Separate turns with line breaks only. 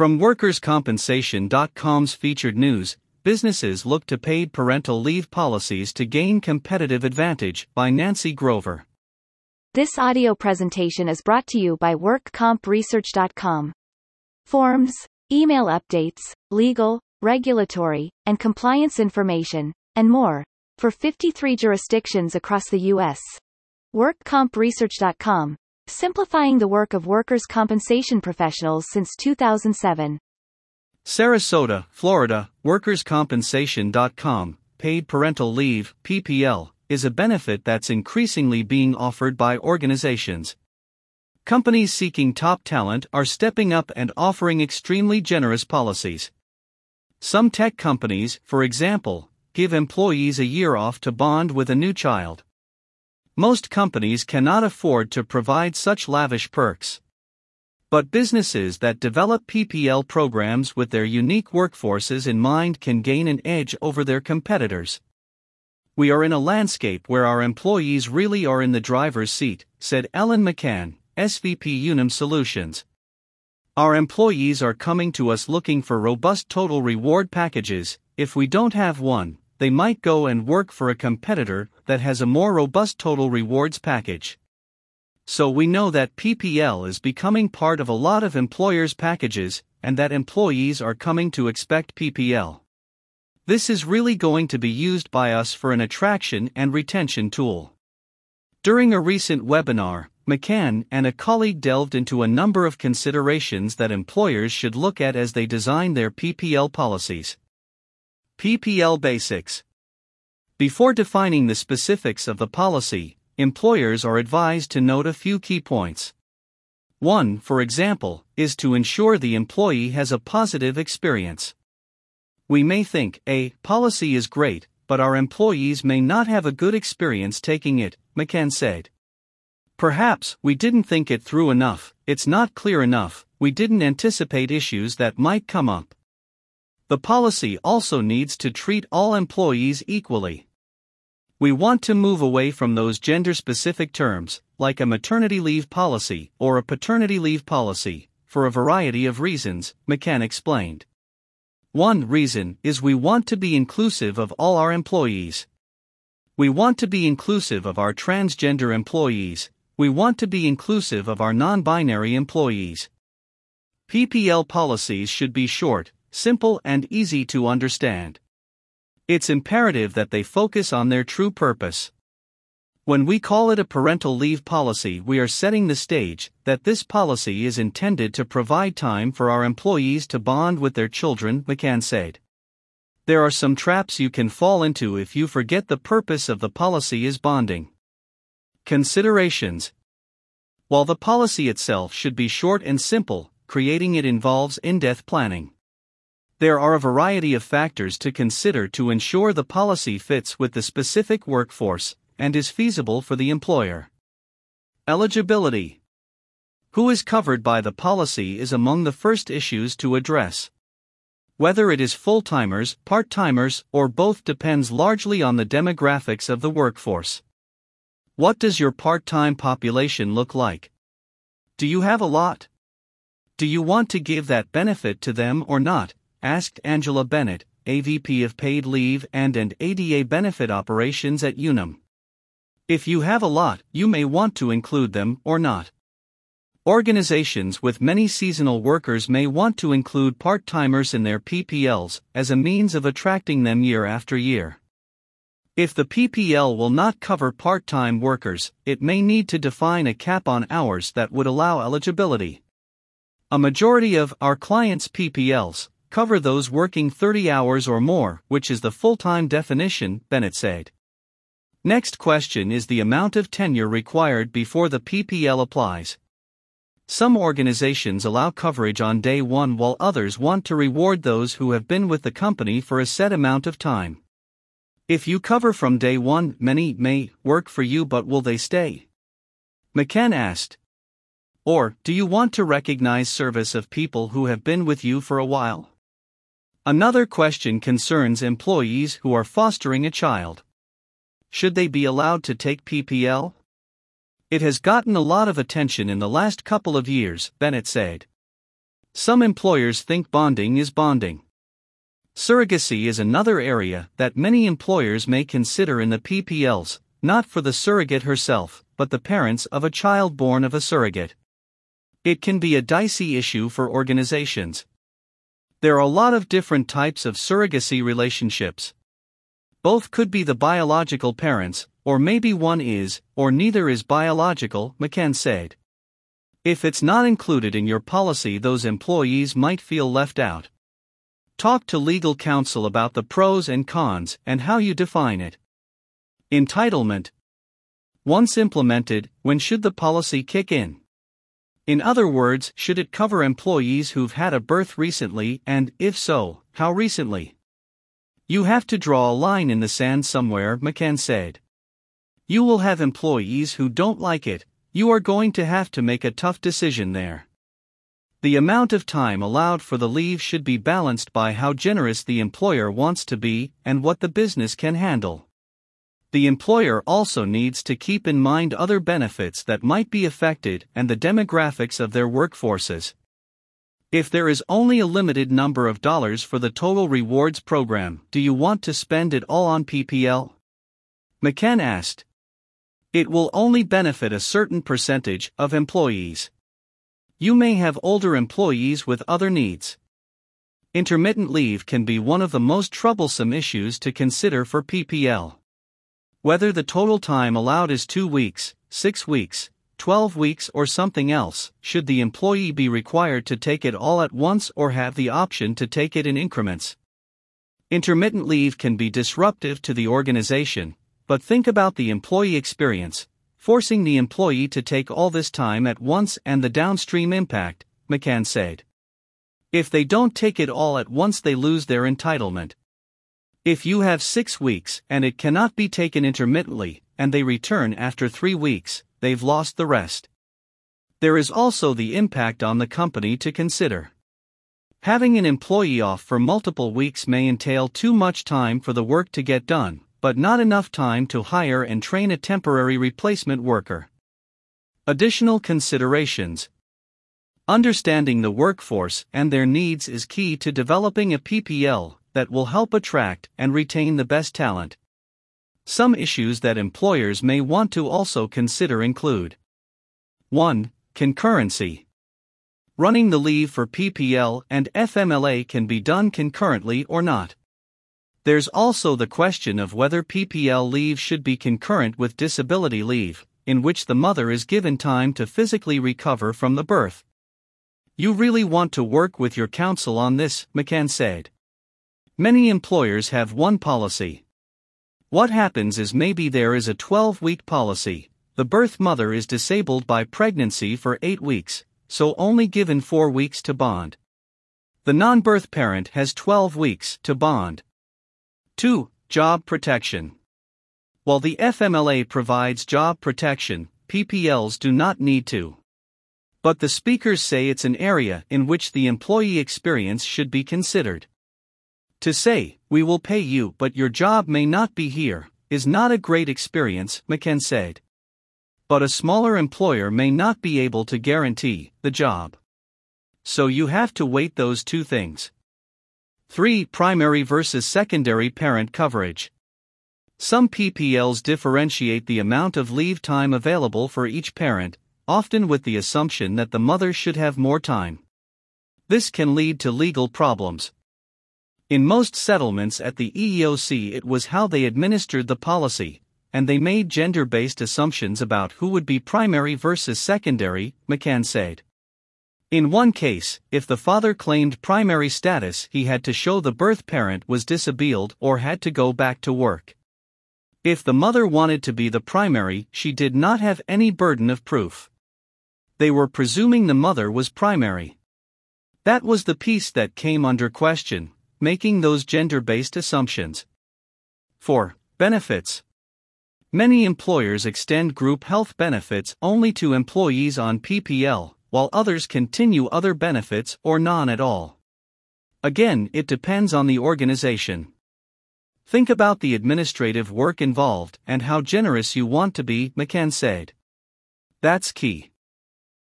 From WorkersCompensation.com's featured news, businesses look to paid parental leave policies to gain competitive advantage by Nancy Grover.
This audio presentation is brought to you by WorkCompResearch.com. Forms, email updates, legal, regulatory, and compliance information, and more, for 53 jurisdictions across the U.S. WorkCompResearch.com, simplifying the work of workers' compensation professionals since 2007.
Sarasota, Florida, WorkersCompensation.com, paid parental leave, PPL, is a benefit that's increasingly being offered by organizations. Companies seeking top talent are stepping up and offering extremely generous policies. Some tech companies, for example, give employees a year off to bond with a new child. Most companies cannot afford to provide such lavish perks. But businesses that develop PPL programs with their unique workforces in mind can gain an edge over their competitors. We are in a landscape where our employees really are in the driver's seat, said Ellen McCann, SVP Unum Solutions. Our employees are coming to us looking for robust total reward packages. If we don't have one, they might go and work for a competitor that has a more robust total rewards package. So we know that PPL is becoming part of a lot of employers' packages and that employees are coming to expect PPL. This is really going to be used by us for an attraction and retention tool. During a recent webinar, McCann and a colleague delved into a number of considerations that employers should look at as they design their PPL policies. PPL Basics Before defining the specifics of the policy, employers are advised to note a few key points. One, for example, is to ensure the employee has a positive experience. We may think a policy is great, but our employees may not have a good experience taking it, McCann said. Perhaps we didn't think it through enough, it's not clear enough, we didn't anticipate issues that might come up. The policy also needs to treat all employees equally. We want to move away from those gender specific terms, like a maternity leave policy or a paternity leave policy, for a variety of reasons, McCann explained. One reason is we want to be inclusive of all our employees. We want to be inclusive of our transgender employees, we want to be inclusive of our non binary employees. PPL policies should be short, simple, and easy to understand. It's imperative that they focus on their true purpose. When we call it a parental leave policy, we are setting the stage that this policy is intended to provide time for our employees to bond with their children, McCann said. There are some traps you can fall into if you forget the purpose of the policy is bonding. Considerations While the policy itself should be short and simple, creating it involves in depth planning. There are a variety of factors to consider to ensure the policy fits with the specific workforce and is feasible for the employer. Eligibility Who is covered by the policy is among the first issues to address. Whether it is full timers, part timers, or both depends largely on the demographics of the workforce. What does your part time population look like? Do you have a lot? Do you want to give that benefit to them or not? Asked Angela Bennett, AVP of Paid Leave and and ADA Benefit Operations at Unum. If you have a lot, you may want to include them or not. Organizations with many seasonal workers may want to include part timers in their PPLs as a means of attracting them year after year. If the PPL will not cover part time workers, it may need to define a cap on hours that would allow eligibility. A majority of our clients' PPLs cover those working 30 hours or more, which is the full time definition, Bennett said. Next question is the amount of tenure required before the PPL applies. Some organizations allow coverage on day one while others want to reward those who have been with the company for a set amount of time. If you cover from day one, many may work for you, but will they stay? McCann asked. Or, do you want to recognize service of people who have been with you for a while? Another question concerns employees who are fostering a child. Should they be allowed to take PPL? It has gotten a lot of attention in the last couple of years, Bennett said. Some employers think bonding is bonding. Surrogacy is another area that many employers may consider in the PPLs, not for the surrogate herself, but the parents of a child born of a surrogate. It can be a dicey issue for organizations. There are a lot of different types of surrogacy relationships. Both could be the biological parents, or maybe one is, or neither is biological, McCann said. If it's not included in your policy, those employees might feel left out. Talk to legal counsel about the pros and cons and how you define it. Entitlement. Once implemented, when should the policy kick in? In other words, should it cover employees who've had a birth recently, and, if so, how recently? You have to draw a line in the sand somewhere, McCann said. You will have employees who don't like it, you are going to have to make a tough decision there. The amount of time allowed for the leave should be balanced by how generous the employer wants to be and what the business can handle. The employer also needs to keep in mind other benefits that might be affected and the demographics of their workforces. If there is only a limited number of dollars for the total rewards program, do you want to spend it all on PPL? McCann asked. It will only benefit a certain percentage of employees. You may have older employees with other needs. Intermittent leave can be one of the most troublesome issues to consider for PPL. Whether the total time allowed is 2 weeks, 6 weeks, 12 weeks, or something else, should the employee be required to take it all at once or have the option to take it in increments? Intermittent leave can be disruptive to the organization, but think about the employee experience, forcing the employee to take all this time at once and the downstream impact, McCann said. If they don't take it all at once, they lose their entitlement. If you have six weeks and it cannot be taken intermittently, and they return after three weeks, they've lost the rest. There is also the impact on the company to consider. Having an employee off for multiple weeks may entail too much time for the work to get done, but not enough time to hire and train a temporary replacement worker. Additional considerations Understanding the workforce and their needs is key to developing a PPL that will help attract and retain the best talent. Some issues that employers may want to also consider include 1. Concurrency. Running the leave for PPL and FMLA can be done concurrently or not. There's also the question of whether PPL leave should be concurrent with disability leave, in which the mother is given time to physically recover from the birth. You really want to work with your counsel on this, McCann said. Many employers have one policy. What happens is maybe there is a 12 week policy, the birth mother is disabled by pregnancy for 8 weeks, so only given 4 weeks to bond. The non birth parent has 12 weeks to bond. 2. Job protection. While the FMLA provides job protection, PPLs do not need to. But the speakers say it's an area in which the employee experience should be considered. To say, we will pay you but your job may not be here, is not a great experience, McCann said. But a smaller employer may not be able to guarantee the job. So you have to weight those two things. 3. Primary versus secondary parent coverage. Some PPLs differentiate the amount of leave time available for each parent, often with the assumption that the mother should have more time. This can lead to legal problems. In most settlements at the EEOC, it was how they administered the policy, and they made gender based assumptions about who would be primary versus secondary, McCann said. In one case, if the father claimed primary status, he had to show the birth parent was disabled or had to go back to work. If the mother wanted to be the primary, she did not have any burden of proof. They were presuming the mother was primary. That was the piece that came under question, making those gender based assumptions. 4. Benefits. Many employers extend group health benefits only to employees on PPL, while others continue other benefits or none at all. Again, it depends on the organization. Think about the administrative work involved and how generous you want to be, McCann said. That's key.